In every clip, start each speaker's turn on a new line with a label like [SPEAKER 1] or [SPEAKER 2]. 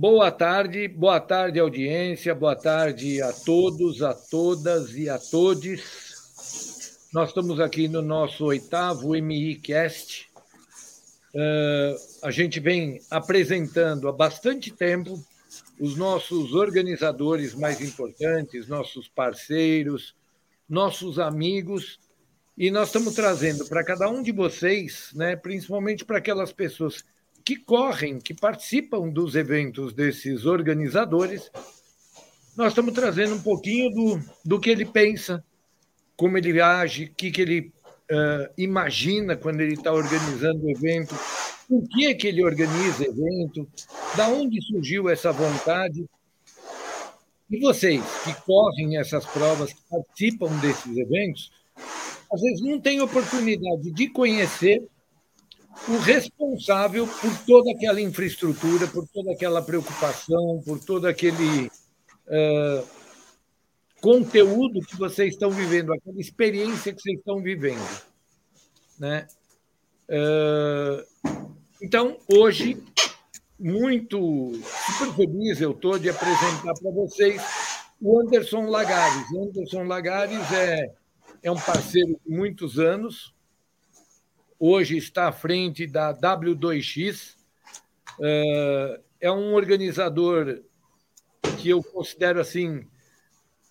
[SPEAKER 1] boa tarde, boa tarde, audiência, boa tarde a todos, a todas e a todes. Nós estamos aqui no nosso oitavo MICast. Uh, a gente vem apresentando há bastante tempo os nossos organizadores mais importantes, nossos parceiros, nossos amigos, e nós estamos trazendo para cada um de vocês, né, principalmente para aquelas pessoas que correm, que participam dos eventos desses organizadores, nós estamos trazendo um pouquinho do, do que ele pensa, como ele age, o que, que ele uh, imagina quando ele está organizando o evento, por que, é que ele organiza evento, da onde surgiu essa vontade. E vocês que correm essas provas, que participam desses eventos, às vezes não têm oportunidade de conhecer o responsável por toda aquela infraestrutura, por toda aquela preocupação, por todo aquele uh, conteúdo que vocês estão vivendo, aquela experiência que vocês estão vivendo. Né? Uh, então, hoje, muito super feliz eu estou de apresentar para vocês o Anderson Lagares. O Anderson Lagares é, é um parceiro de muitos anos, hoje está à frente da W2X. Eh, é um organizador que eu considero assim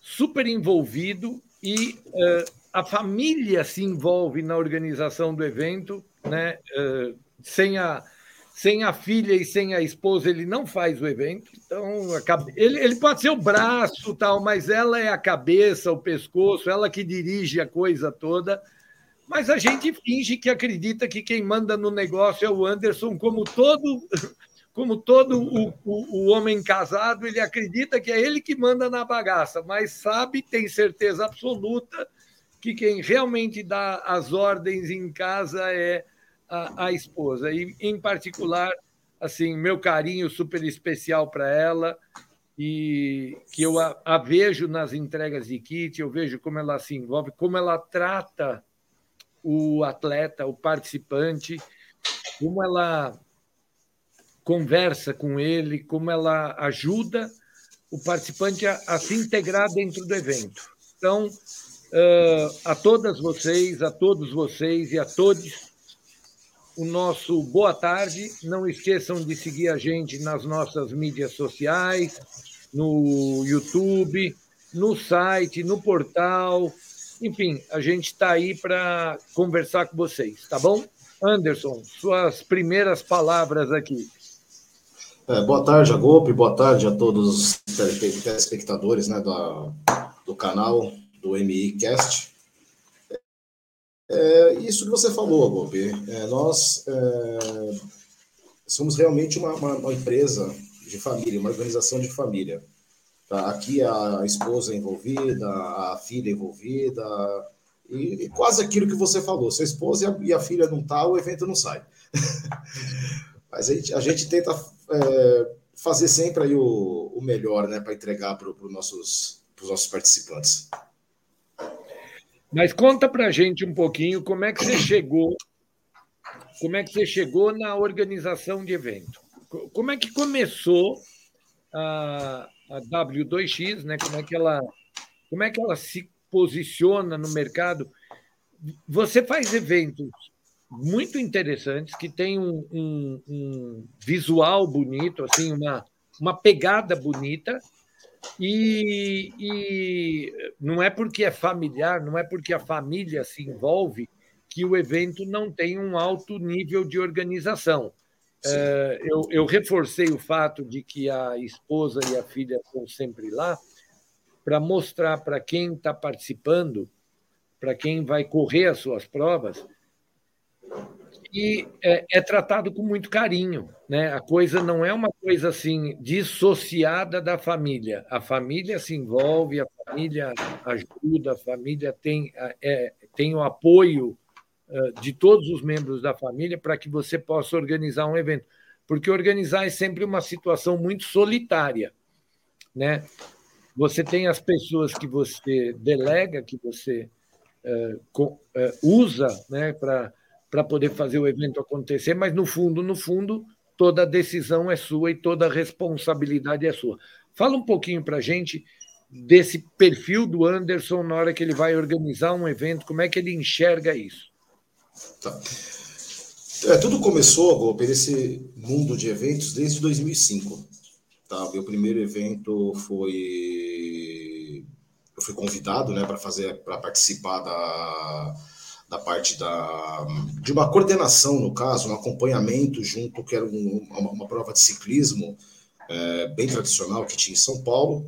[SPEAKER 1] super envolvido e eh, a família se envolve na organização do evento, né? Eh, sem a sem a filha e sem a esposa ele não faz o evento. Então ele, ele pode ser o braço tal, mas ela é a cabeça, o pescoço, ela que dirige a coisa toda. Mas a gente finge que acredita que quem manda no negócio é o Anderson, como todo, como todo o, o, o homem casado, ele acredita que é ele que manda na bagaça, mas sabe, tem certeza absoluta que quem realmente dá as ordens em casa é a, a esposa. E, em particular, assim, meu carinho super especial para ela e que eu a, a, vejo nas entregas de kit, eu vejo como ela se envolve, como ela trata o atleta, o participante, como ela conversa com ele, como ela ajuda o participante a, a se integrar dentro do evento. Então, uh, a todas vocês, a todos vocês e a todos, o nosso boa tarde. Não esqueçam de seguir a gente nas nossas mídias sociais, no YouTube, no site, no portal, enfim, a gente está aí para conversar com vocês, tá bom? Anderson, suas primeiras palavras aqui.
[SPEAKER 2] É, boa tarde, Agope, boa tarde a todos os telespectadores né, do, do canal do MICast. É, isso que você falou, Agope, é, nós é, somos realmente uma, uma, uma empresa de família, uma organização de família. Aqui a esposa envolvida, a filha envolvida, e, e, quase aquilo que você falou. Se a esposa e a, e a filha não tá, o evento não sai. Mas a gente, a gente tenta é, fazer sempre aí o, o melhor né, para entregar para os nossos, nossos participantes.
[SPEAKER 1] Mas conta para gente um pouquinho como é que você chegou, como é que você chegou na organização de evento. Como é que começou a, a W2X, né? Como é que ela, como é que ela se posiciona no mercado? Você faz eventos muito interessantes que têm um, um, um visual bonito, assim, uma, uma pegada bonita. E, e, não é porque é familiar, não é porque a família se envolve que o evento não tem um alto nível de organização. É, eu, eu, reforcei o fato de que a esposa e a filha estão sempre lá para mostrar para quem está participando, para quem vai correr as suas provas, que é, é, tratado com muito carinho. Né? A coisa não é uma coisa assim dissociada da família. A família se envolve, a família ajuda, a família tem, é, tem o apoio eh, de todos os membros da família para que você possa organizar um evento. Porque organizar é sempre uma situação muito solitária. Né? Você tem as pessoas que você delega, que você uh, uh, usa né, para poder fazer o evento acontecer, mas no fundo, no fundo, toda a decisão é sua e toda a responsabilidade é sua. Fala um pouquinho para a gente desse perfil do Anderson na hora que ele vai organizar um evento, como é que ele enxerga isso?
[SPEAKER 2] Tá. É, tudo começou, Golpe, nesse mundo de eventos desde 2005. Tá? Meu primeiro evento foi. Eu fui convidado né, para fazer, para participar da, da parte da, de uma coordenação, no caso, um acompanhamento junto, que era um, uma, uma, prova de ciclismo é, bem tradicional que tinha em São Paulo.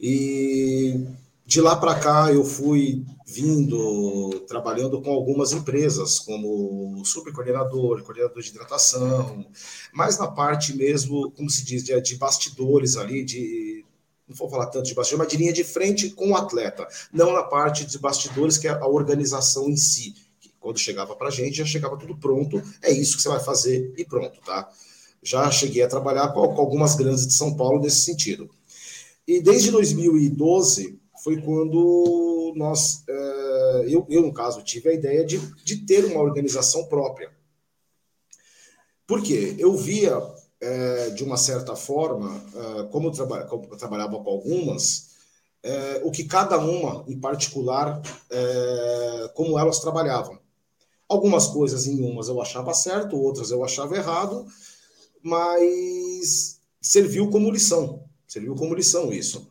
[SPEAKER 2] E de lá para cá eu fui vindo trabalhando com algumas empresas, como supercoordenador, coordenador de hidratação, mas na parte mesmo, como se diz, de, de bastidores ali, de não vou falar tanto de bastidor, mas de linha de frente com o atleta, não na parte de bastidores, que é a organização em si. Que quando chegava para a gente, já chegava tudo pronto, é isso que você vai fazer e pronto, tá? Já cheguei a trabalhar com algumas grandes de São Paulo nesse sentido. E desde 2012 foi quando nós, é, eu, eu, no caso, tive a ideia de, de ter uma organização própria. Por quê? Eu via, é, de uma certa forma, é, como, traba, como, eu trabalhava com algumas, o que cada uma, em particular, como elas trabalhavam. Algumas coisas em umas eu achava certo, outras eu achava errado, mas serviu como lição. Serviu como lição isso.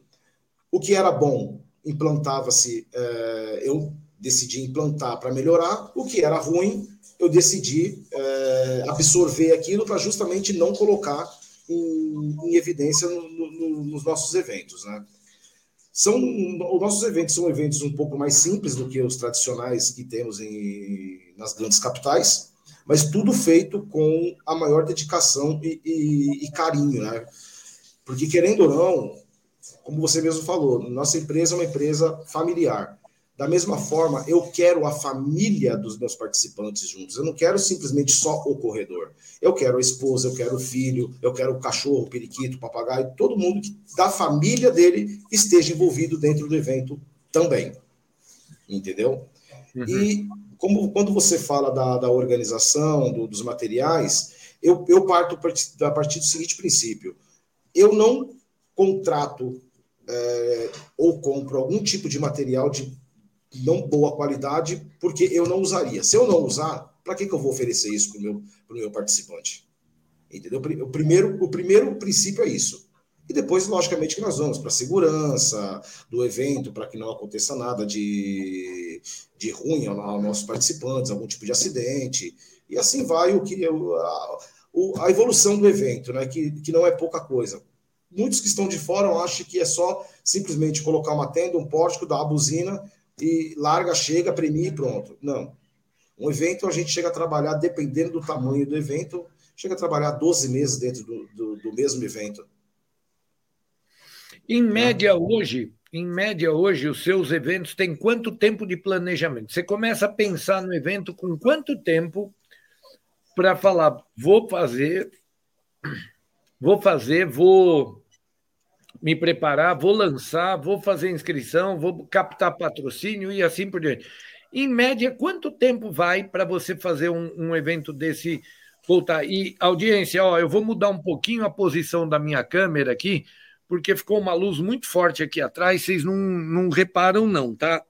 [SPEAKER 2] O que era bom, implantava-se, é, eu decidi implantar para melhorar. O que era ruim, eu decidi é, absorver aquilo para justamente não colocar em, em evidência no, no, nos nossos eventos. Né? São, os nossos eventos são eventos um pouco mais simples do que os tradicionais que temos em, nas grandes capitais, mas tudo feito com a maior dedicação e, e, e carinho, né? Porque, querendo ou não, como você mesmo falou, nossa empresa é uma empresa familiar. Da mesma forma, eu quero a família dos meus participantes juntos. Eu não quero simplesmente só o corredor. Eu quero a esposa, eu quero o filho, eu quero o cachorro, o periquito, o papagaio, todo mundo que, da família dele esteja envolvido dentro do evento também. Entendeu? Uhum. E como quando você fala da, da organização, do, dos materiais, eu, eu parto a partir do seguinte princípio eu não contrato é, ou compro algum tipo de material de não boa qualidade porque eu não usaria. Se eu não usar, para que, que eu vou oferecer isso para o meu, meu participante? Entendeu? O primeiro, o primeiro princípio é isso. E depois, logicamente, que nós vamos para a segurança do evento, para que não aconteça nada de, de ruim aos nossos participantes, algum tipo de acidente. E assim vai o que a, a evolução do evento, né? Que, que não é pouca coisa. Muitos que estão de fora acham que é só simplesmente colocar uma tenda, um pórtico, dar a buzina e larga, chega, premia e pronto. Não. Um evento a gente chega a trabalhar, dependendo do tamanho do evento, chega a trabalhar 12 meses dentro do, do, do mesmo evento.
[SPEAKER 1] Em média, hoje, em média, hoje, os seus eventos têm quanto tempo de planejamento? Você começa a pensar no evento com quanto tempo para falar, vou fazer, vou fazer, vou me preparar, vou lançar, vou fazer inscrição, vou captar patrocínio e assim por diante. Em média, quanto tempo vai para você fazer um, um, evento desse voltar? E audiência, ó, eu vou mudar um pouquinho a posição da minha câmera aqui, porque ficou uma luz muito forte aqui atrás, vocês não, não reparam, não, tá?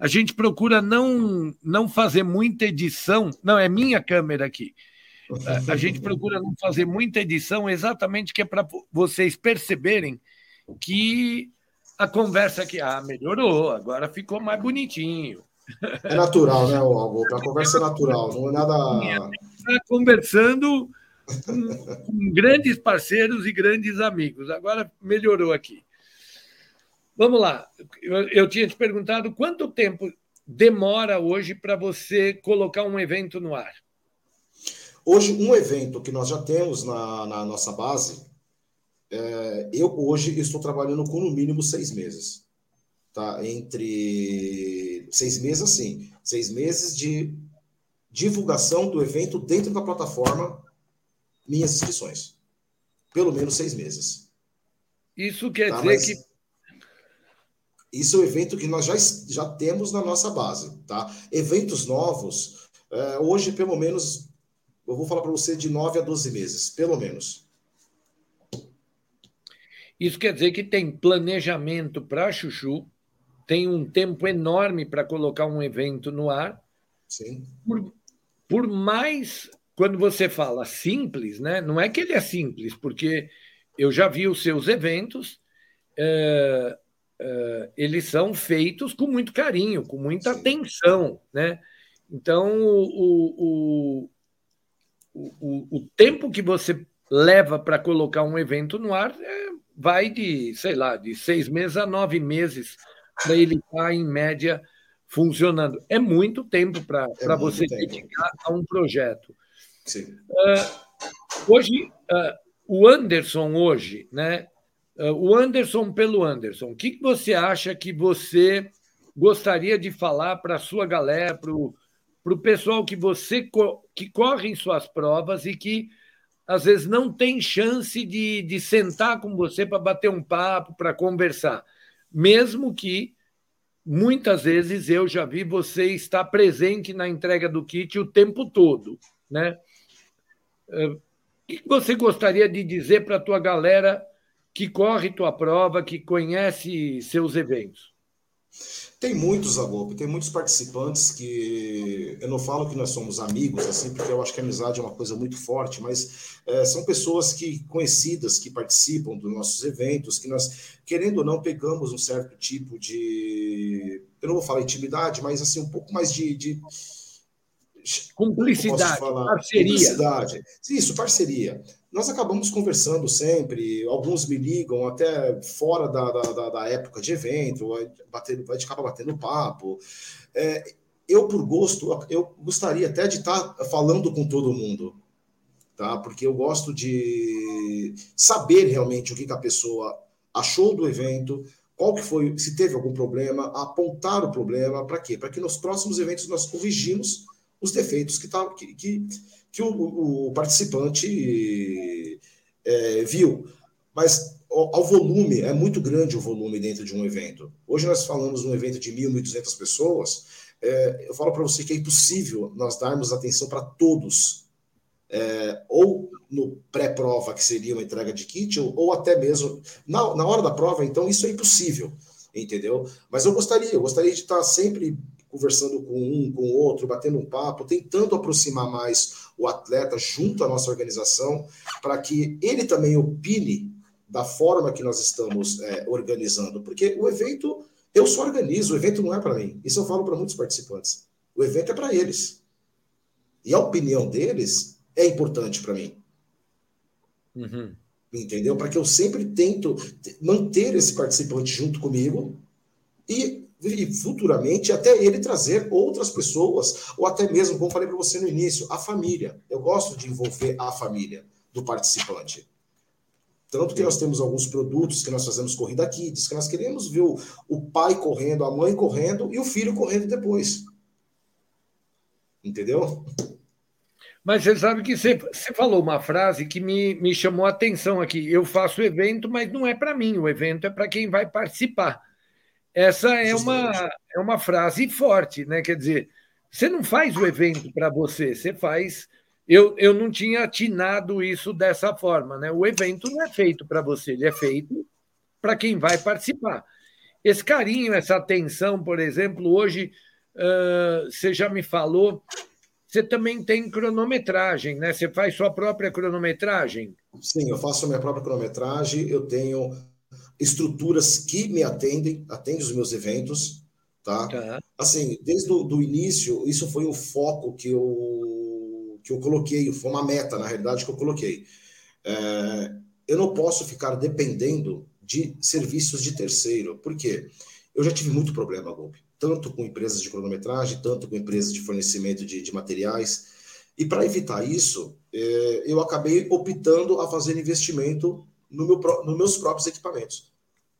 [SPEAKER 1] A gente procura não, não fazer muita edição. Não, é minha câmera aqui. A, a gente procura não fazer muita edição, exatamente que é para vocês perceberem que a conversa aqui ah, melhorou, agora ficou mais bonitinho.
[SPEAKER 2] É natural, né, Augusto? A conversa é natural, não é nada.
[SPEAKER 1] Está conversando com, com grandes parceiros e grandes amigos. Agora melhorou aqui. Vamos lá. Eu, eu tinha te perguntado quanto tempo demora hoje para você colocar um evento no ar?
[SPEAKER 2] Hoje, um evento que nós já temos na, na nossa base, é, eu hoje estou trabalhando com no mínimo seis meses. Tá? Entre seis meses, assim, seis meses de divulgação do evento dentro da plataforma Minhas Inscrições. Pelo menos seis meses.
[SPEAKER 1] Isso quer tá? dizer Mas... que
[SPEAKER 2] isso é um evento que nós já, já temos na nossa base, tá? Eventos novos, é, hoje, pelo menos eu vou falar para você de 9 a 12 meses, pelo menos.
[SPEAKER 1] Isso quer dizer que tem planejamento para Chuchu, tem um tempo enorme para colocar um evento no ar.
[SPEAKER 2] Sim.
[SPEAKER 1] Por, por mais, quando você fala simples, né? não é que ele é simples, porque eu já vi os seus eventos, é, é, eles são feitos com muito carinho, com muita Sim. atenção. Né? Então, o, o, o, o, o tempo que você leva para colocar um evento no ar é vai de, sei lá, de seis meses a nove meses para ele estar, tá, em média, funcionando. É muito tempo para é você tempo. dedicar a um projeto. Uh, hoje, uh, o Anderson, hoje, né? Uh, o Anderson pelo Anderson, o que, que você acha que você gostaria de falar para a sua galera, para o pessoal que você co que corre em suas provas e que às vezes não tem chance de, de sentar com você para bater um papo, para conversar. Mesmo que muitas vezes eu já vi você estar presente na entrega do kit o tempo todo. Né? Eh, o que você gostaria de dizer para a tua galera que corre tua prova, que conhece seus eventos?
[SPEAKER 2] Tem muitos, Agolpe, tem muitos participantes que eu não falo que nós somos amigos, assim, porque eu acho que a amizade é uma coisa muito forte, mas é, são pessoas que conhecidas que participam dos nossos eventos, que nós, querendo ou não, pegamos um certo tipo de. Eu não vou falar intimidade, mas assim, um pouco mais de, de
[SPEAKER 1] Cumplicidade, parceria.
[SPEAKER 2] Cumplicidade. Isso, parceria. Nós acabamos conversando sempre, alguns me ligam até fora da, da, da época de evento, batendo, a gente batendo papo. É, eu, por gosto, eu gostaria até de estar falando com todo mundo, tá? Porque eu gosto de saber realmente o que, que a pessoa achou do evento, qual que foi, se teve algum problema, apontar o problema, para quê? Para que nos próximos eventos nós corrigimos os defeitos que, tá, que, que, que o, o participante é, viu. Mas ao volume, é muito grande o volume dentro de um evento. Hoje nós falamos um evento de 1.000, 1.200 pessoas. É, eu falo para você que é impossível nós darmos atenção para todos. É, ou no pré-prova, que seria uma entrega de kit, ou, ou até mesmo na, na hora da prova, então isso é impossível, entendeu? Mas eu gostaria, eu gostaria de estar sempre conversando com um, com o outro, batendo um papo, tentando aproximar mais o atleta junto à nossa organização, para que ele também opine da forma que nós estamos é, organizando. Porque o evento, eu só organizo, o evento não é para mim. Isso eu falo para muitos participantes. O evento é para eles. E a opinião deles é importante para mim.
[SPEAKER 1] Uhum.
[SPEAKER 2] Entendeu? Para que eu sempre tento manter esse participante junto comigo e e futuramente até ele trazer outras pessoas, ou até mesmo, como falei para você no início, a família. Eu gosto de envolver a família do participante. Tanto que nós temos alguns produtos que nós fazemos corrida kids, que nós queremos ver o, o pai correndo, a mãe correndo e o filho correndo depois. Entendeu?
[SPEAKER 1] Mas você sabe que você, você falou uma frase que me, me chamou a atenção aqui. Eu faço evento, mas não é para mim, o evento é para quem vai participar. Essa é uma, é uma frase forte, né? Quer dizer, você não faz o evento para você, você faz. Eu, eu não tinha atinado isso dessa forma, né? O evento não é feito para você, ele é feito para quem vai participar. Esse carinho, essa atenção, por exemplo, hoje uh, você já me falou, você também tem cronometragem, né? Você faz sua própria cronometragem?
[SPEAKER 2] Sim, eu faço a minha própria cronometragem, eu tenho estruturas que me atendem, atendem os meus eventos, tá? Uhum. Assim, desde o início, isso foi o foco que eu, que eu coloquei, foi uma meta, na realidade, que eu coloquei. É, eu não posso ficar dependendo de serviços de terceiro, por quê? Eu já tive muito problema, Golpe, tanto com empresas de cronometragem, tanto com empresas de fornecimento de, de materiais, e para evitar isso, é, eu acabei optando a fazer investimento no meu, nos meus próprios equipamentos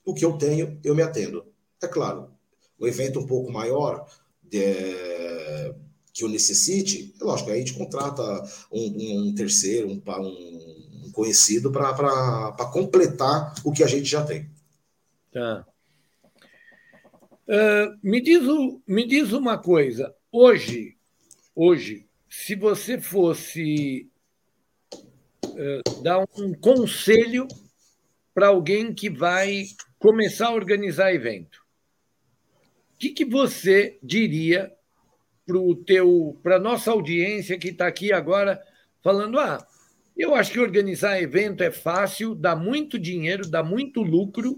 [SPEAKER 2] o que eu tenho, eu me atendo. É claro, um evento um pouco maior de, que eu necessite, é lógico, aí a gente contrata um, um terceiro, um, um conhecido para completar o que a gente já tem.
[SPEAKER 1] Tá. Uh, me, diz o, me diz uma coisa. Hoje, hoje se você fosse uh, dar um conselho para alguém que vai começar a organizar evento, o que, que você diria para a nossa audiência que está aqui agora falando: ah, eu acho que organizar evento é fácil, dá muito dinheiro, dá muito lucro,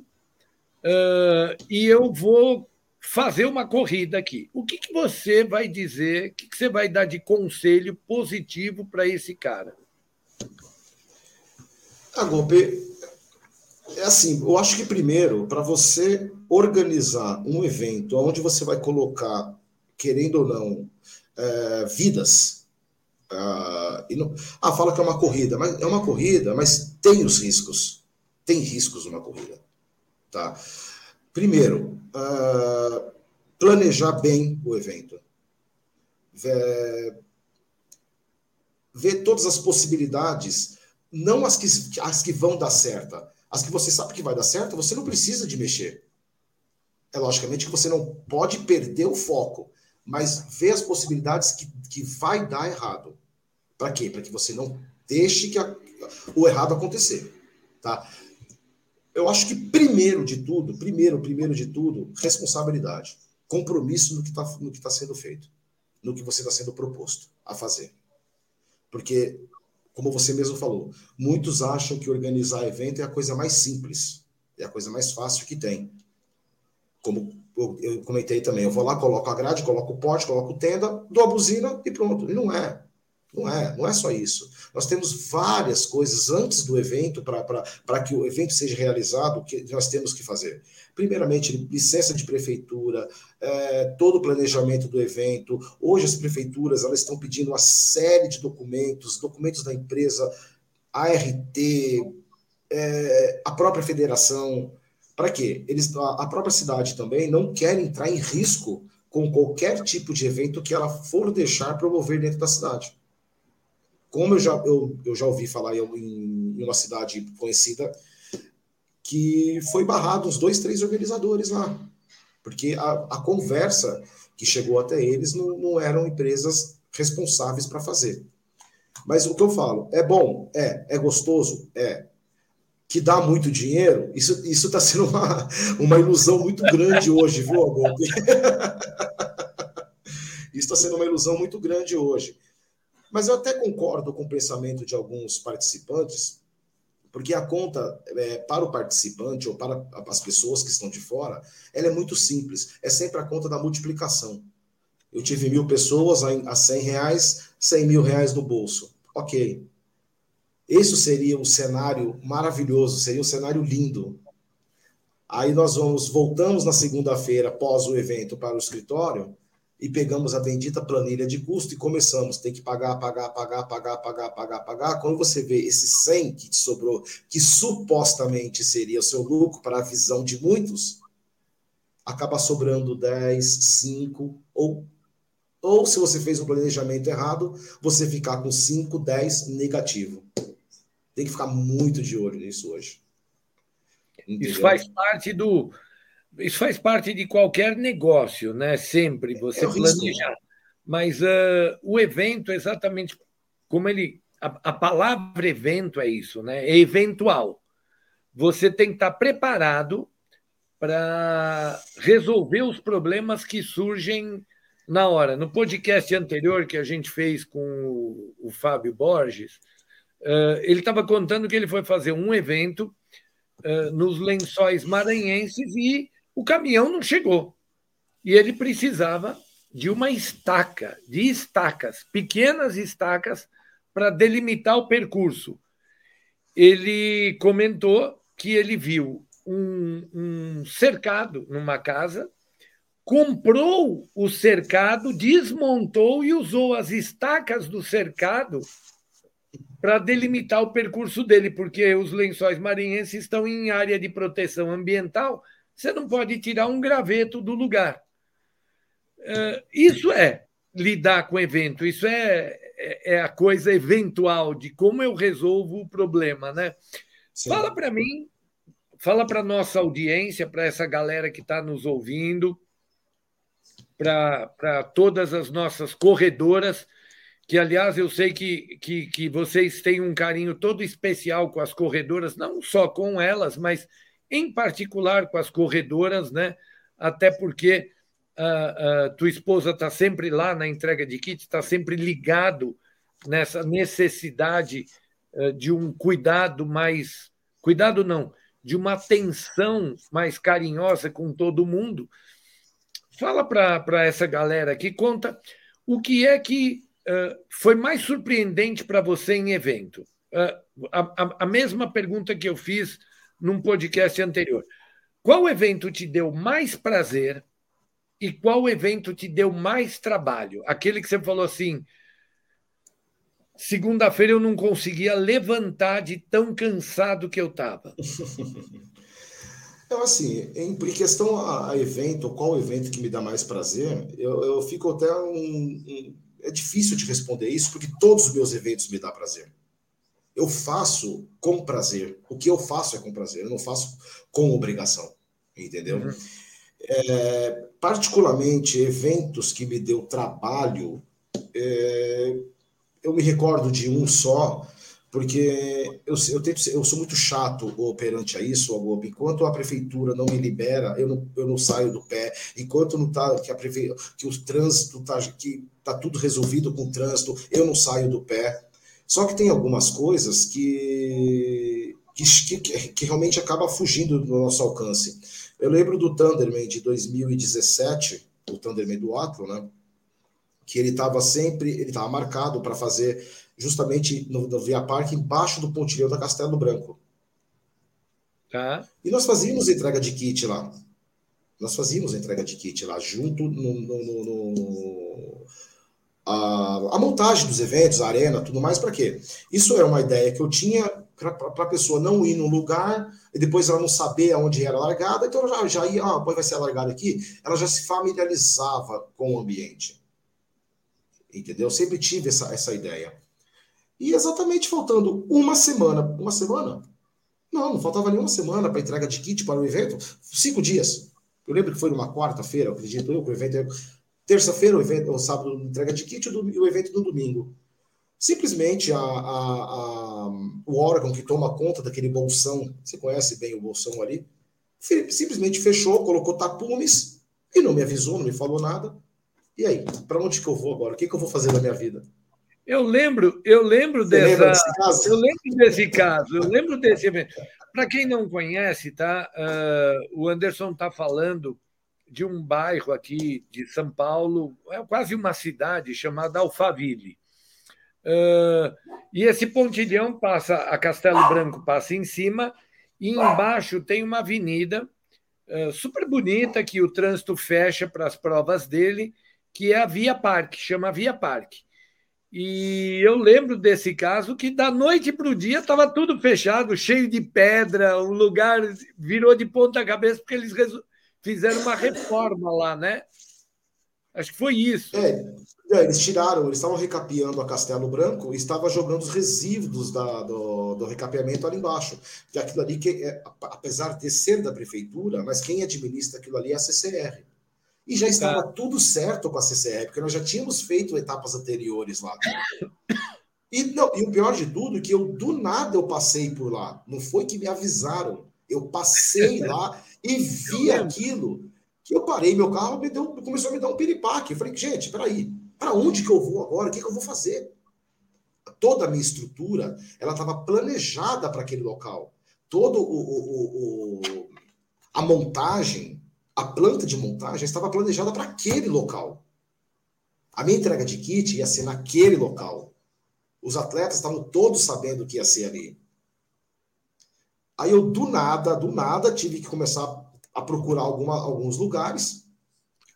[SPEAKER 1] uh, e eu vou fazer uma corrida aqui. O que, que você vai dizer, o que, que você vai dar de conselho positivo para esse cara?
[SPEAKER 2] Ah, Golpe, é assim, eu acho que primeiro, para você organizar um evento onde você vai colocar, querendo ou não, é, vidas. Ah, não, ah, fala que é uma corrida, mas é uma corrida, mas tem os riscos. Tem riscos numa corrida. Tá? Primeiro, uh, planejar bem o evento. Ver, ver todas as possibilidades, não as que, as que vão dar certa. As que você sabe que vai dar certo, você não precisa de mexer. É logicamente que você não pode perder o foco, mas ver as possibilidades que, que vai dar errado. Para quê? Para que você não deixe que a, o errado acontecer. Tá? eu acho que primeiro de tudo, primeiro, primeiro de tudo, responsabilidade, compromisso no que está tá sendo feito, no que você está sendo proposto a fazer. Porque, como você mesmo falou, muitos acham que organizar evento é a coisa mais simples, é a coisa mais fácil que tem. Como eu, comentei também, eu vou lá, coloco a grade, coloco o pote, coloco tenda, dou a buzina e pronto. E não é. Não é, não é só isso. Nós temos várias coisas antes do evento para que o evento seja realizado que nós temos que fazer. Primeiramente, licença de prefeitura, é, todo o planejamento do evento. Hoje as prefeituras elas estão pedindo uma série de documentos, documentos da empresa, ART, é, a própria federação. Para quê? Eles, a, a própria cidade também não quer entrar em risco com qualquer tipo de evento que ela for deixar promover dentro da cidade. Como eu já, eu, eu já ouvi falar em, em uma cidade conhecida, que foi barrado uns dois, três organizadores lá. Porque a, a conversa que chegou até eles não, não eram empresas responsáveis para fazer. Mas o que eu falo, é bom? É. É gostoso? É. Que dá muito dinheiro? Isso está sendo uma, uma ilusão muito grande hoje, viu, Agolpe? isso está sendo uma ilusão muito grande hoje. Mas eu até concordo com o pensamento de alguns participantes, porque a conta é, para o participante ou para as pessoas que estão de fora, ela é muito simples. É sempre a conta da multiplicação. Eu tive mil pessoas a 100 reais, 100 mil reais no bolso. Ok. Isso seria um cenário maravilhoso, seria um cenário lindo. Aí nós vamos, voltamos na segunda-feira, após o evento, para o escritório, e pegamos a bendita planilha de custo e começamos, tem que pagar, pagar, pagar, pagar, pagar, pagar, pagar. Quando você vê esse 100 que te sobrou, que supostamente seria o seu lucro para a visão de muitos, acaba sobrando 10, 5 ou ou se você fez um planejamento errado, você ficar com 5, 10 negativo. Tem que ficar muito de olho nisso hoje.
[SPEAKER 1] Entendeu? Isso faz parte do isso faz parte de qualquer negócio, né? Sempre você é planejar. Mas uh, o evento, exatamente como ele. A, a, palavra evento é isso, né? É eventual. Você tem que estar preparado para resolver os problemas que surgem na hora. No podcast anterior que a gente fez com o, o Fábio Borges, uh, ele estava contando que ele foi fazer um evento uh, nos lençóis maranhenses e o caminhão não chegou. E ele precisava de uma estaca, de estacas, pequenas estacas, para delimitar o percurso. Ele comentou que ele viu um, um cercado numa casa, comprou o cercado, desmontou e usou as estacas do cercado para delimitar o percurso dele, porque os lençóis marinhenses estão em área de proteção ambiental você não pode tirar um graveto do lugar. É, isso é lidar com o evento, isso é, é, é a coisa eventual de como eu resolvo o problema, né? Sim. Fala para mim, fala para nossa audiência, para essa galera que está nos ouvindo, para todas as nossas corredoras que aliás eu sei que, que, que vocês têm um carinho todo especial com as corredoras, não só com elas, mas em particular com as corredoras, né? Até porque a, a tua esposa está sempre lá na entrega de kit, está sempre ligado nessa necessidade uh, de um cuidado mais. Cuidado não, de uma atenção mais carinhosa com todo mundo. Fala para essa galera aqui, conta o que é que uh, foi mais surpreendente para você em evento. Uh, a, a, mesma pergunta que eu fiz num podcast anterior. Qual evento te deu mais prazer e qual evento te deu mais trabalho? Aquele que você falou assim, segunda-feira eu não conseguia levantar de tão cansado que eu estava.
[SPEAKER 2] Então, assim, em, questão a, a, evento, qual evento que me dá mais prazer, eu, eu fico até um, um, É difícil de responder isso, porque todos os meus eventos me dão prazer. Eu faço com prazer. O que eu faço é com prazer, eu não faço com obrigação. Entendeu? Uhum. É, particularmente, eventos que me deu trabalho, é, eu me recordo de um só, porque eu, eu, tento, eu sou muito chato perante a isso, Agob. Enquanto a prefeitura não me libera, eu não, eu não saio do pé. Enquanto não tá que a prefe... que o trânsito tá que tá tudo resolvido com o trânsito, eu não saio do pé. Só que tem algumas coisas que que, que, realmente acaba fugindo do nosso alcance. Eu lembro do Thunderman de 2017, o Thunderman do Atlas, né? Que ele estava sempre, ele estava marcado para fazer justamente no, no Via Parque, embaixo do pontilhão da Castelo Branco.
[SPEAKER 1] Tá.
[SPEAKER 2] E nós fazíamos entrega de kit lá. Nós fazíamos entrega de kit lá, junto no, no, no a, a, montagem dos eventos, a arena, tudo mais, para quê? Isso era uma ideia que eu tinha para a pessoa não ir no lugar e depois ela não saber aonde era largada, então ela já, já ia, ah, vai ser largada aqui, ela já se familiarizava com o ambiente. Entendeu? Eu sempre tive essa, essa ideia. E exatamente faltando uma semana. Uma semana? Não, não faltava nenhuma semana para entrega de kit para o evento. Cinco dias. Eu lembro que foi numa quarta-feira, acredito eu, que o evento. Terça-feira, o evento, o sábado, entrega de kit e o evento no domingo. Simplesmente a, a, a, o órgão que toma conta daquele bolsão, você conhece bem o bolsão ali, simplesmente fechou, colocou tapumes e não me avisou, não me falou nada. E aí, para onde que eu vou agora? O que, que eu vou fazer na minha vida?
[SPEAKER 1] Eu lembro, eu lembro dessa, eu lembro desse caso, eu lembro desse evento. Para quem não conhece, tá? Uh, o Anderson está falando de um bairro aqui de São Paulo, é quase uma cidade chamada Alphaville. Uh, e esse pontilhão passa, a Castelo Branco passa em cima, e embaixo tem uma avenida uh, super bonita que o trânsito fecha para as provas dele, que é a Via Parque, chama Via Parque. E eu lembro desse caso que da noite para o dia estava tudo fechado, cheio de pedra, o lugar virou de ponta cabeça porque eles fizeram uma reforma lá, né? Acho que foi isso.
[SPEAKER 2] É, é eles tiraram, eles estavam recapeando a Castelo Branco e estavam jogando os resíduos da, do, do recapeamento ali embaixo. Que aquilo ali, que é, apesar de ser da prefeitura, mas quem administra aquilo ali é a CCR. E já estava tá. tudo certo com a CCR, porque nós já tínhamos feito etapas anteriores lá. E, não, e o pior de tudo é que eu, do nada, eu passei por lá. Não foi que me avisaram. Eu passei lá e vi aquilo. Que eu parei meu carro, me deu, começou a me dar um piripaque. Eu falei, gente, peraí, para onde que eu vou agora? O que, que eu vou fazer? Toda a minha estrutura, ela estava planejada para aquele local. Todo o, o, o, a montagem a planta de montagem estava planejada para aquele local. A minha entrega de kit ia ser naquele local. Os atletas estavam todos sabendo que ia ser ali. Aí eu, do nada, do nada, tive que começar a procurar alguma, alguns lugares.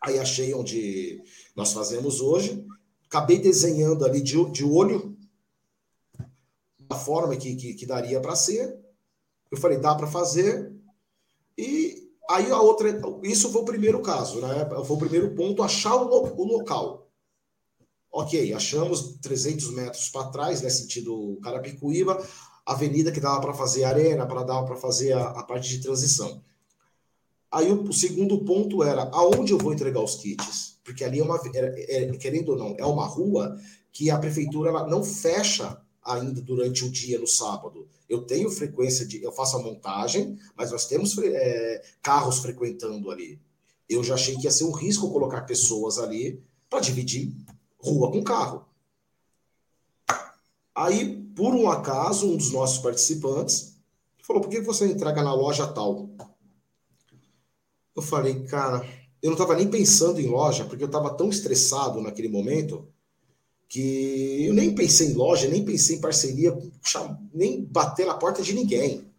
[SPEAKER 2] Aí achei onde nós fazemos hoje. Acabei desenhando ali de, de olho a forma que, que, que daria para ser. Eu falei, dá para fazer. E Aí a outra, isso foi o primeiro caso, né? Foi o primeiro ponto, achar o, o local. Ok, achamos 300 metros para trás, né, sentido Carapicuíba, avenida que dava para fazer arena, para dar para fazer a, a, parte de transição. Aí o, o, segundo ponto era aonde eu vou entregar os kits, porque ali é uma, era, é, querendo ou não, é uma rua que a prefeitura não fecha ainda durante o dia no sábado. Eu tenho frequência de. Eu faço a montagem, mas nós temos é, carros frequentando ali. Eu já achei que ia ser um risco colocar pessoas ali para dividir rua com carro. Aí, por um acaso, um dos nossos participantes falou: por que você entrega na loja tal? Eu falei, cara, eu não estava nem pensando em loja, porque eu estava tão estressado naquele momento que eu nem pensei em loja, nem pensei em parceria, nem bater na porta de ninguém.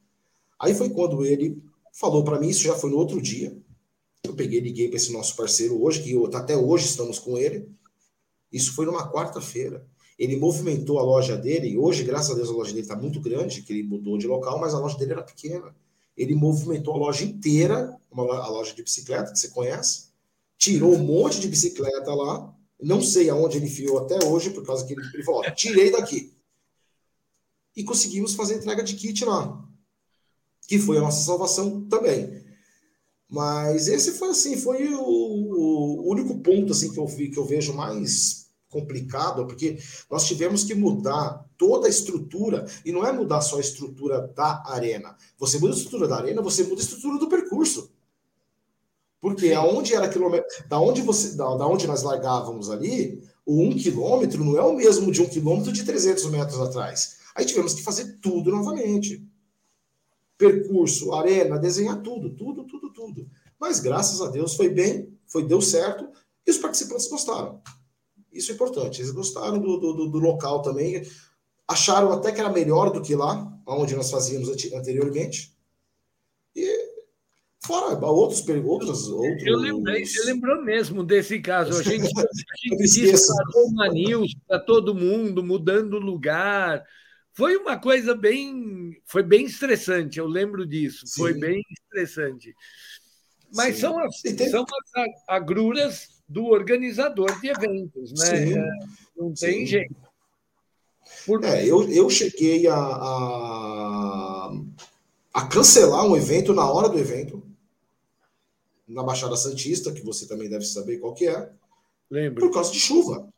[SPEAKER 2] Aí foi quando ele falou para mim, isso já foi no outro dia. Eu peguei, liguei para esse nosso parceiro hoje, que eu, até hoje estamos com ele. Isso foi numa quarta-feira. Ele movimentou a loja dele, e hoje, graças a Deus, a loja dele está muito grande, que ele mudou de local, mas a loja dele era pequena. Ele movimentou a loja inteira, uma, a loja de bicicleta, que você conhece, tirou um monte de bicicleta lá, não sei aonde ele enfiou até hoje, por causa que ele, ele falou: tirei daqui. E conseguimos fazer entrega de kit lá, que foi a nossa salvação também. Mas esse foi assim, foi o, o único ponto assim que eu vi que eu vejo mais complicado, porque nós tivemos que mudar toda a estrutura, e não é mudar só a estrutura da arena. Você muda a estrutura da arena, você muda a estrutura do percurso. Porque Sim. aonde era quilômetro, da onde você, da, da onde nós largávamos ali, o um quilômetro não é o mesmo de um quilômetro de 300 metros atrás. Aí tivemos que fazer tudo novamente. Percurso, arena, desenhar tudo, tudo, tudo, tudo. Mas graças a Deus foi bem, foi deu certo e os participantes gostaram. Isso é importante. Eles gostaram do, do, do local também. Acharam até que era melhor do que lá, onde nós fazíamos anteriormente. E Fora outros perguntas. Outros...
[SPEAKER 1] Eu lembrei, você lembrou mesmo desse caso. A gente, a gente disparou uma news para todo mundo, mudando lugar. Foi uma coisa bem. Foi bem estressante, eu lembro disso. Sim. Foi bem estressante. Mas Sim. são as, são as agruras do organizador de eventos, né? Sim. É, não tem Sim. jeito.
[SPEAKER 2] Por... É, eu, eu cheguei a, a, a cancelar um evento na hora do evento na Baixada Santista, que você também deve saber qual que é.
[SPEAKER 1] Lembro.
[SPEAKER 2] Por causa de chuva.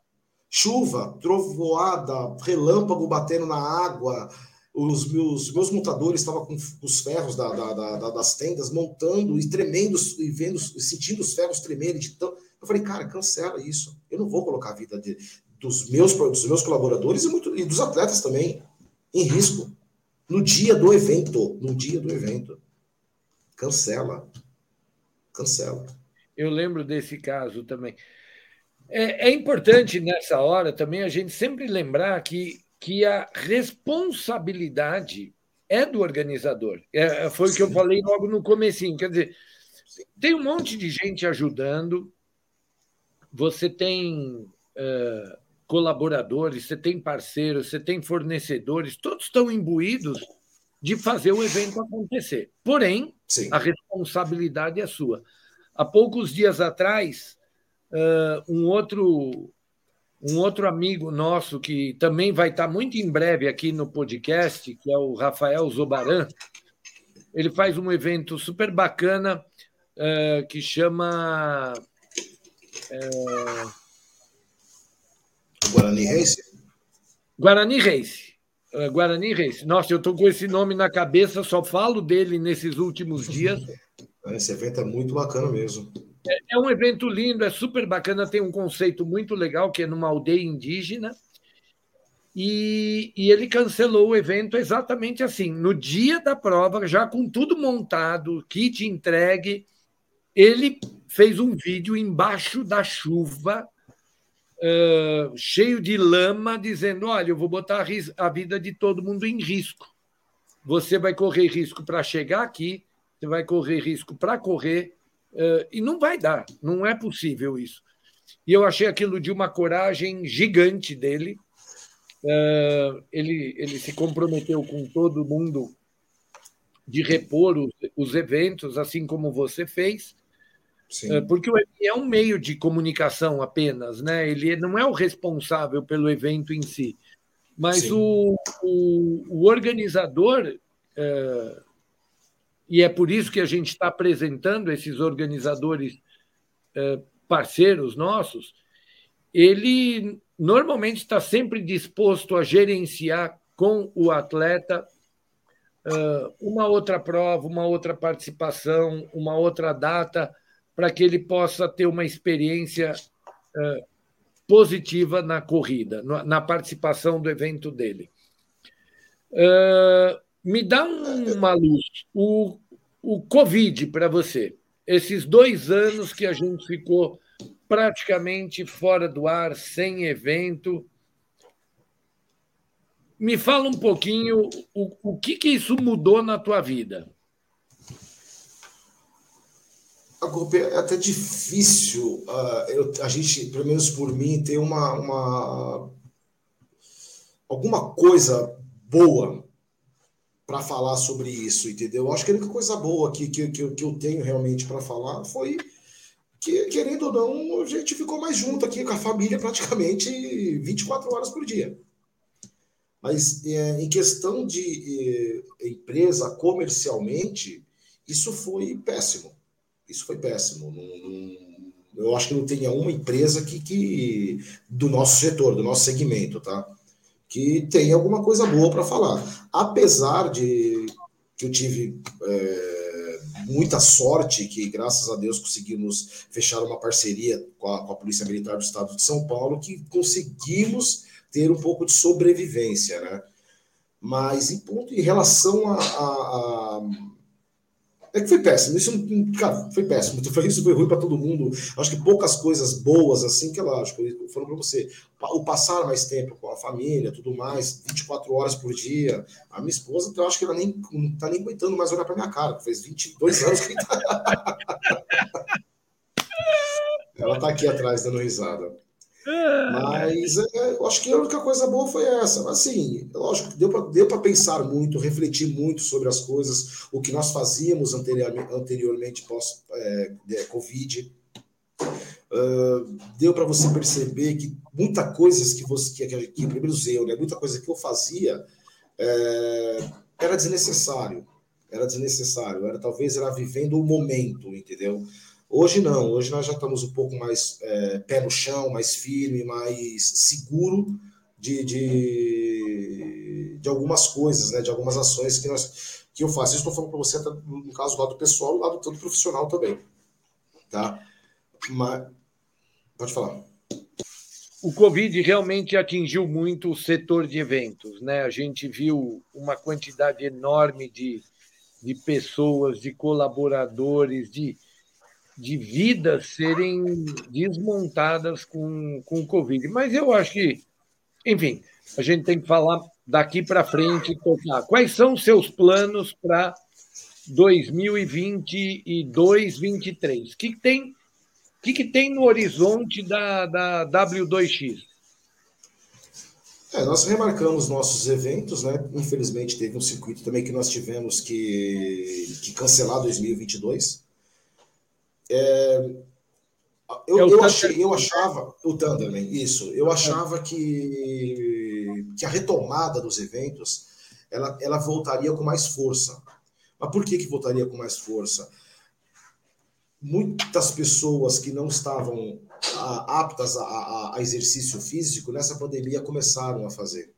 [SPEAKER 2] Chuva, trovoada, relâmpago batendo na água. Os meus, meus montadores estavam com os ferros da, da, da, das tendas montando e tremendo e vendo, sentindo os ferros tremerem de tão. Eu falei, cara, cancela isso. Eu não vou colocar a vida de, dos, meus, dos meus colaboradores e, muito, e dos atletas também em risco. No dia do evento. No dia do evento. Cancela cancela.
[SPEAKER 1] Eu lembro desse caso também. É, é, importante nessa hora também a gente sempre lembrar que, que a responsabilidade é do organizador. É, foi Sim. o que eu falei logo no comecinho. Quer dizer, tem um monte de gente ajudando, você tem uh, colaboradores, você tem parceiros, você tem fornecedores, todos estão imbuídos de fazer o evento acontecer. Porém, Sim. a responsabilidade é sua. Há poucos dias atrás, um outro um outro amigo nosso que também vai estar muito em breve aqui no podcast, que é o Rafael Zobaran, ele faz um evento super bacana que chama
[SPEAKER 2] Guarani Race.
[SPEAKER 1] Guarani Race. Eh, Guarani Reis. Nossa, eu estou com esse nome na cabeça, só falo dele nesses últimos dias.
[SPEAKER 2] Esse evento é muito bacana mesmo.
[SPEAKER 1] É, é, um evento lindo, é super bacana, tem um conceito muito legal, que é numa aldeia indígena. E, e ele cancelou o evento exatamente assim. No dia da prova, já com tudo montado, kit entregue, ele fez um vídeo embaixo da chuva uh, cheio de lama, dizendo: olha, eu vou botar a, a vida de todo mundo em risco. Você vai correr risco para chegar aqui, você vai correr risco para correr, uh, e não vai dar, não é possível isso. E eu achei aquilo de uma coragem gigante dele. Uh, ele, ele se comprometeu com todo mundo de repor os, os eventos, assim como você fez. Sim. É, porque é um meio de comunicação apenas, né? Ele não é o responsável pelo evento em si, mas o, o, o, organizador, é, e é por isso que a gente está apresentando esses organizadores é, parceiros nossos, ele normalmente está sempre disposto a gerenciar com o atleta uma outra prova, uma outra participação, uma outra data, para que ele possa ter uma experiência positiva na corrida, na participação do evento dele. me dá uma luz. O, o Covid para você, esses dois anos que a gente ficou praticamente fora do ar, sem evento. Me fala um pouquinho o, o que, que isso mudou na tua vida.
[SPEAKER 2] É até difícil uh, eu, a gente, pelo menos por mim, ter uma, uma alguma coisa boa para falar sobre isso, entendeu? Eu acho que a única coisa boa que, que, que, eu tenho realmente para falar foi que, querendo ou não, a gente ficou mais junto aqui com a família praticamente 24 horas por dia. Mas é, em questão de é, empresa comercialmente, isso foi péssimo. Isso foi péssimo. Não, não, eu acho que não tenha uma empresa que, que do nosso setor, do nosso segmento, tá? Que tenha alguma coisa boa para falar. Apesar de que eu tive é, muita sorte que, graças a Deus, conseguimos fechar uma parceria com a, com a, Polícia Militar do Estado de São Paulo, que conseguimos ter um pouco de sobrevivência, né? Mas em, ponto, em relação a, a é que foi péssimo. Isso, cara, foi péssimo. Foi, isso foi ruim para todo mundo. Acho que poucas coisas boas, assim, que ela, acho que foram para você. O passar mais tempo com a família, tudo mais, 24 horas por dia. A minha esposa, eu acho que ela nem não tá nem aguentando mais olhar para minha cara. Faz 22 anos que tá... ela tá aqui atrás dando risada. Mas é, eu acho que a única coisa boa foi essa. Assim, lógico, deu para pensar muito, refletir muito sobre as coisas, o que nós fazíamos anteriormente, anteriormente pós-Covid. É, uh, deu para você perceber que muita coisas que você, que, que, pelo eu, né, muita coisa que eu fazia é, era desnecessário. Era desnecessário, era talvez era vivendo o momento, entendeu? Hoje não, hoje nós já estamos um pouco mais é, pé no chão, mais firme, mais seguro de, de, de, algumas coisas, né, de algumas ações que, nós, que eu faço. Estou falando para você, no caso do lado pessoal, do lado todo profissional também. Tá? Mas, pode falar.
[SPEAKER 1] O Covid realmente atingiu muito o setor de eventos. Né? A gente viu uma quantidade enorme de, de pessoas, de colaboradores, de de vidas serem desmontadas com, com o Covid. Mas eu acho que, enfim, a gente tem que falar daqui para frente. Tocar. Quais são seus planos para 2022, 2023? O que, que tem? Que, que tem no horizonte da, da W2X?
[SPEAKER 2] É, nós remarcamos nossos eventos, né? Infelizmente teve um circuito também que nós tivemos que, que cancelar 2022. É, eu, é eu, achei, eu achava, o Thunderman, isso, eu achava que, que a retomada dos eventos ela, ela voltaria com mais força. Mas por que, que voltaria com mais força? Muitas pessoas que não estavam aptas a, a, a exercício físico nessa pandemia começaram a fazer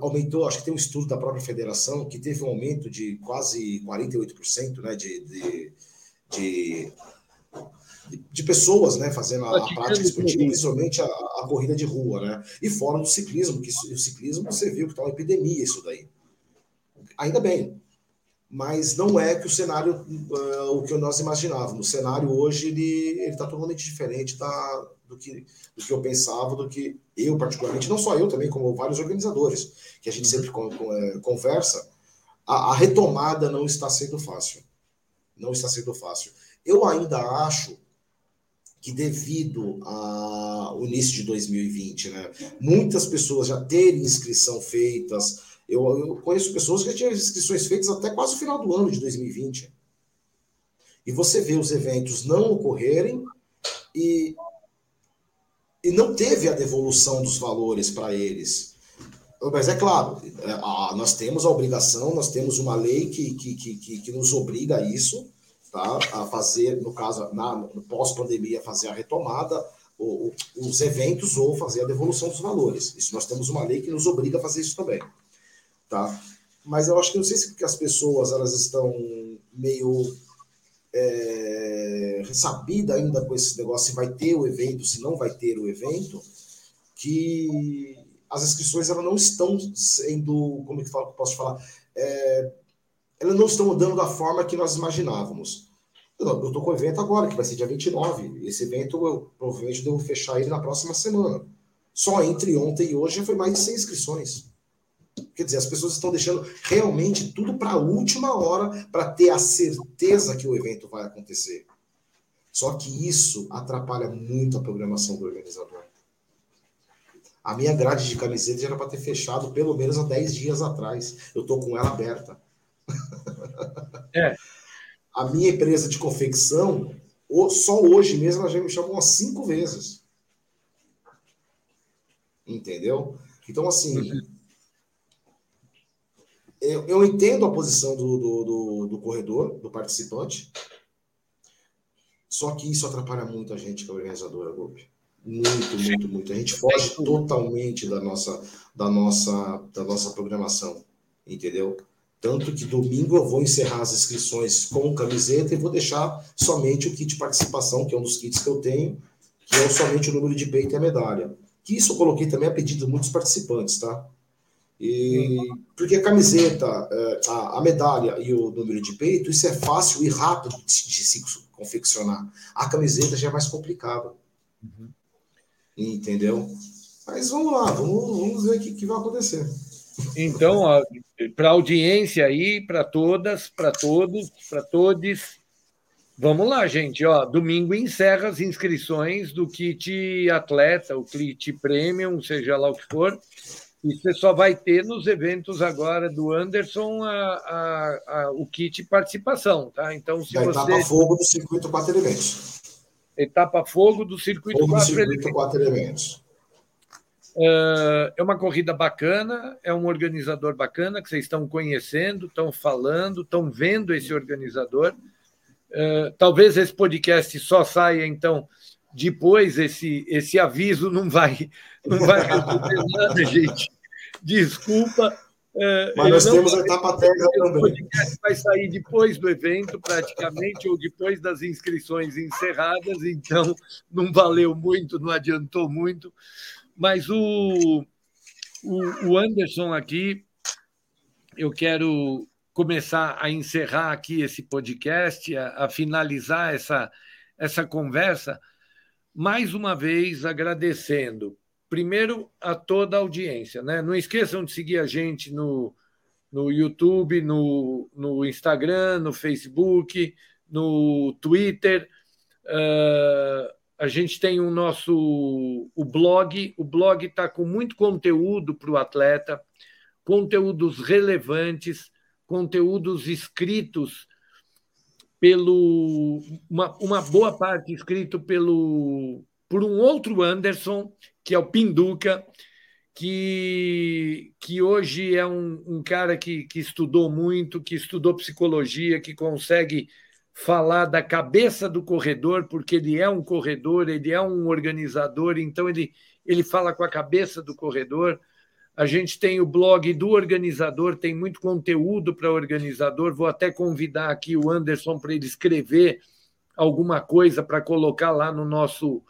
[SPEAKER 2] aumentou, acho que tem um estudo da própria federação que teve um aumento de quase 48% né, de, de, de, de pessoas né, fazendo a, a prática esportiva, principalmente a, a, corrida de rua, né? E fora do ciclismo, que o ciclismo você viu que está uma epidemia isso daí. Ainda bem. Mas não é que o cenário, uh, o que nós imaginávamos. O cenário hoje ele está totalmente diferente da, do, que, do que eu pensava, do que eu particularmente, não só eu também, como vários organizadores, que a gente sempre con, con, é, conversa, a, a retomada não está sendo fácil. Não está sendo fácil. Eu ainda acho que devido ao início de 2020, né, muitas pessoas já terem inscrição feitas. Eu, eu conheço pessoas que já tinham inscrições feitas até quase o final do ano de 2020. E você vê os eventos não ocorrerem e, e não teve a devolução dos valores para eles. Mas é claro, é, nós temos a obrigação, nós temos uma lei que, que, que, que nos obriga a isso, tá? a fazer, no caso, na, no pós-pandemia, fazer a retomada, os eventos ou fazer a devolução dos valores. Isso nós temos uma lei que nos obriga a fazer isso também. Tá? Mas eu acho que não sei se as pessoas elas estão meio é, ainda com esse negócio, se vai ter o evento, se não vai ter o evento, que as inscrições elas não estão sendo, como é que eu posso falar, é, elas não estão dando da forma que nós imaginávamos. Eu estou com o evento agora, que vai ser dia 29. Esse evento eu provavelmente devo fechar ele na próxima semana. Só entre ontem e hoje foi mais de 100 inscrições. Quer dizer, as pessoas estão deixando realmente tudo para a última hora para ter a certeza que o evento vai acontecer. Só que isso atrapalha muito a programação do organizador. A minha grade de camiseta já era para ter fechado pelo menos há 10 dias atrás. Eu estou com ela aberta. É. A minha empresa de confecção, só hoje mesmo, ela já me chamou umas cinco vezes. Entendeu? Então, assim, uhum. eu, eu entendo a posição do, do, do, do corredor, do participante, só que isso atrapalha muito a gente que é organizadora, Golpe. Muito, muito, muito. A gente foge totalmente da nossa, da nossa, da nossa programação, entendeu? Tanto que domingo eu vou encerrar as inscrições com camiseta e vou deixar somente o kit de participação, que é um dos kits que eu tenho, que é somente o número de peito e a medalha. Que isso eu coloquei também a pedido de muitos participantes, tá? E, porque a camiseta, é, a, a, medalha e o número de peito, isso é fácil e rápido de, de se confeccionar. A camiseta já é mais complicada. Uhum. Entendeu? Mas vamos lá, vamos, vamos ver o que, que vai acontecer.
[SPEAKER 1] Então, para a audiência aí, para todas, para todos, para todos, vamos lá, gente. Ó, domingo encerra as inscrições do kit atleta, o kit premium, seja lá o que for. E você só vai ter nos eventos agora do Anderson a, a, a o kit participação, tá? Então, se
[SPEAKER 2] a você... etapa fogo do circuito quatro elementos.
[SPEAKER 1] Etapa fogo do circuito, fogo
[SPEAKER 2] quatro, do circuito quatro elementos.
[SPEAKER 1] É uma corrida bacana, é um organizador bacana que vocês estão conhecendo, estão falando, estão vendo esse organizador. É, talvez esse podcast só saia, então, depois esse, esse aviso não vai, não vai resolver nada, gente. Desculpa.
[SPEAKER 2] É, Mas nós temos a etapa técnica também. O
[SPEAKER 1] podcast vai sair depois do evento, praticamente, ou depois das inscrições encerradas, então não valeu muito, não adiantou muito. Mas o, o, o Anderson aqui, eu quero começar a encerrar aqui esse podcast, a, a, finalizar essa, essa conversa, mais uma vez agradecendo, primeiro, a toda a audiência. Né? Não esqueçam de seguir a gente no, no YouTube, no, no Instagram, no Facebook, no Twitter. Uh, a gente tem o nosso o blog. O blog está com muito conteúdo para o atleta, conteúdos relevantes, conteúdos escritos pelo uma, uma boa parte escrito pelo por um outro Anderson que é o Pinduca que, que hoje é um, um cara que, que estudou muito, que estudou psicologia, que consegue falar da cabeça do corredor, porque ele é um corredor, ele é um organizador, então ele, ele fala com a cabeça do corredor. A gente tem o blog do organizador, tem muito conteúdo para organizador. Vou até convidar aqui o Anderson para ele escrever alguma coisa para colocar lá no nosso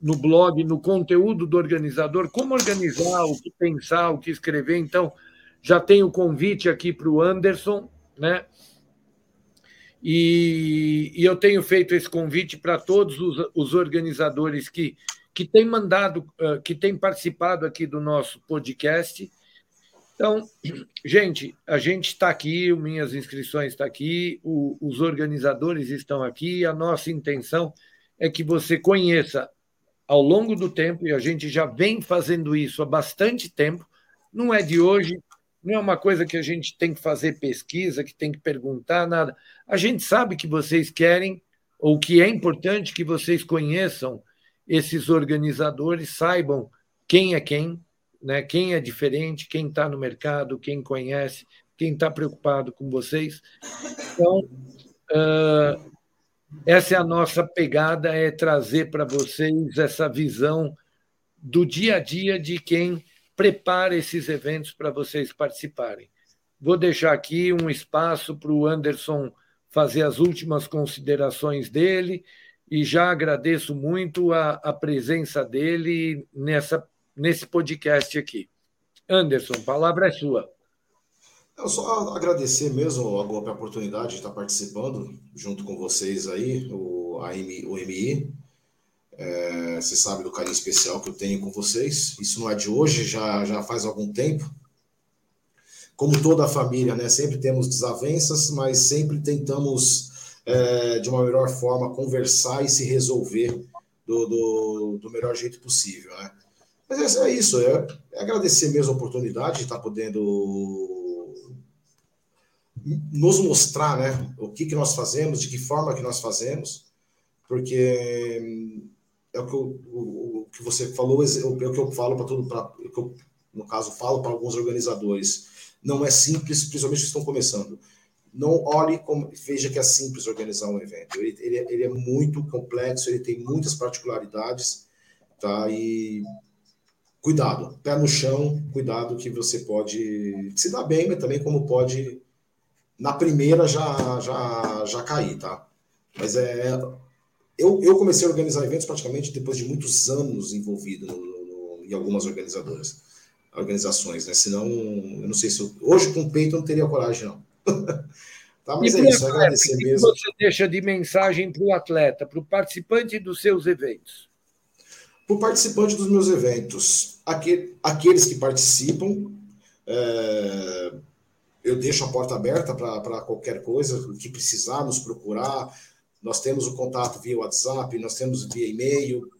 [SPEAKER 1] no blog, no conteúdo do organizador, como organizar, o que pensar, o que escrever. Então, já tem o convite aqui para o Anderson, né? E, e, eu tenho feito esse convite para todos os, os, organizadores que, que têm mandado, que têm participado aqui do nosso podcast. Então, gente, a gente está aqui, minhas inscrições estão aqui, o, os organizadores estão aqui. A nossa intenção é que você conheça ao longo do tempo, e a gente já vem fazendo isso há bastante tempo, não é de hoje, não é uma coisa que a gente tem que fazer pesquisa, que tem que perguntar, nada. A gente sabe que vocês querem, ou que é importante que vocês conheçam esses organizadores, saibam quem é quem, né? quem é diferente, quem está no mercado, quem conhece, quem está preocupado com vocês. Então, uh, essa é a nossa pegada, é trazer para vocês essa visão do dia a dia de quem prepara esses eventos para vocês participarem. Vou deixar aqui um espaço para o Anderson fazer as últimas considerações dele e já agradeço muito a, a presença dele nessa, nesse podcast aqui. Anderson, palavra é sua.
[SPEAKER 2] Eu só agradecer mesmo a oportunidade de estar participando junto com vocês aí, o, a o MI. É, você sabe do carinho especial que eu tenho com vocês. Isso não é de hoje, já, já faz algum tempo. Como toda a família, né? Sempre temos desavenças, mas sempre tentamos, é, de uma melhor forma, conversar e se resolver do, do, do melhor jeito possível, né? Mas é, é isso, é, é agradecer mesmo a oportunidade de estar podendo nos mostrar né, o que, que nós fazemos, de que forma que nós fazemos, porque é o que, eu, o, o que você falou, é o que eu falo para todo, pra, que eu, no caso, falo para alguns organizadores. Não é simples, principalmente que estão começando. Não olhe como veja que é simples organizar um evento. Ele, ele, ele é muito complexo, ele tem muitas particularidades, tá? E cuidado, pé no chão, cuidado que você pode se dar bem, mas também como pode na primeira já já já cair, tá? Mas é eu, eu comecei a organizar eventos praticamente depois de muitos anos envolvido no, no, em algumas organizadoras, organizações, né? Senão, eu não sei se eu, hoje com o peito eu não teria coragem, não.
[SPEAKER 1] tá, mas e é isso, agradecer que mesmo. Que você deixa de mensagem para o atleta, para o participante dos seus eventos?
[SPEAKER 2] Para o participante dos meus eventos, aquele, aqueles que participam, é, eu deixo a porta aberta para qualquer coisa que precisar nos procurar nós temos o contato via WhatsApp, nós temos via e-mail.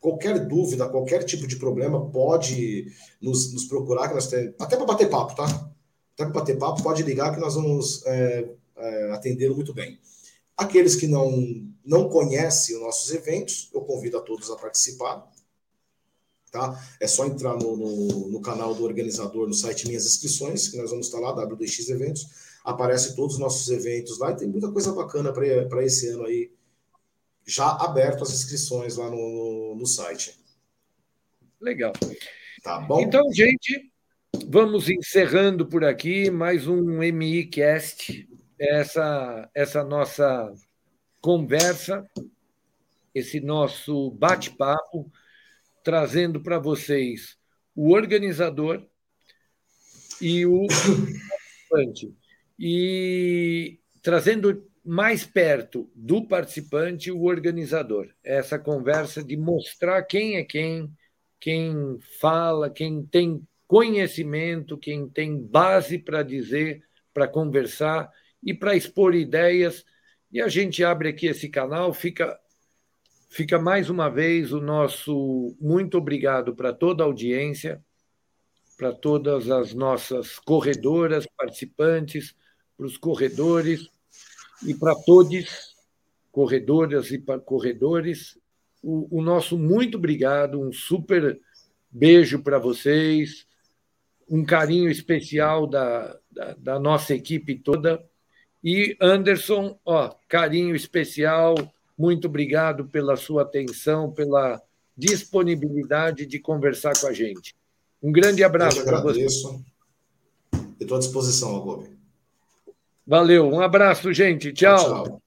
[SPEAKER 2] Qualquer dúvida, qualquer tipo de problema, pode nos, nos procurar, que nós temos, até para bater papo, tá? Até para bater papo, pode ligar que nós vamos é, é, atendê-lo muito bem. Aqueles que não, não conhecem os nossos eventos, eu convido a todos a participar. Tá? É só entrar no, no, no canal do organizador no site Minhas Inscrições, que nós vamos estar lá, WDX Eventos aparece todos os nossos eventos lá e tem muita coisa bacana para esse ano aí. Já aberto as inscrições lá no, no, no site.
[SPEAKER 1] Legal. Tá bom? Então, gente, vamos encerrando por aqui mais um MICast, essa, essa nossa conversa, esse nosso bate-papo, trazendo para vocês o organizador e o participante e trazendo mais perto do participante o organizador. Essa conversa de mostrar quem é quem, quem fala, quem tem conhecimento, quem tem base para dizer, para conversar e para expor ideias. E a gente abre aqui esse canal, fica fica mais uma vez o nosso muito obrigado para toda a audiência, para todas as nossas corredoras, participantes, para os corredores e para todos, corredoras e corredores, o, o nosso muito obrigado, um super beijo para vocês, um carinho especial da, da, da, nossa equipe toda. E Anderson, ó, carinho especial, muito obrigado pela sua atenção, pela disponibilidade de conversar com a gente. Um grande abraço para você.
[SPEAKER 2] Estou à disposição, Agobe.
[SPEAKER 1] Valeu, um abraço, gente. Tchau. tchau.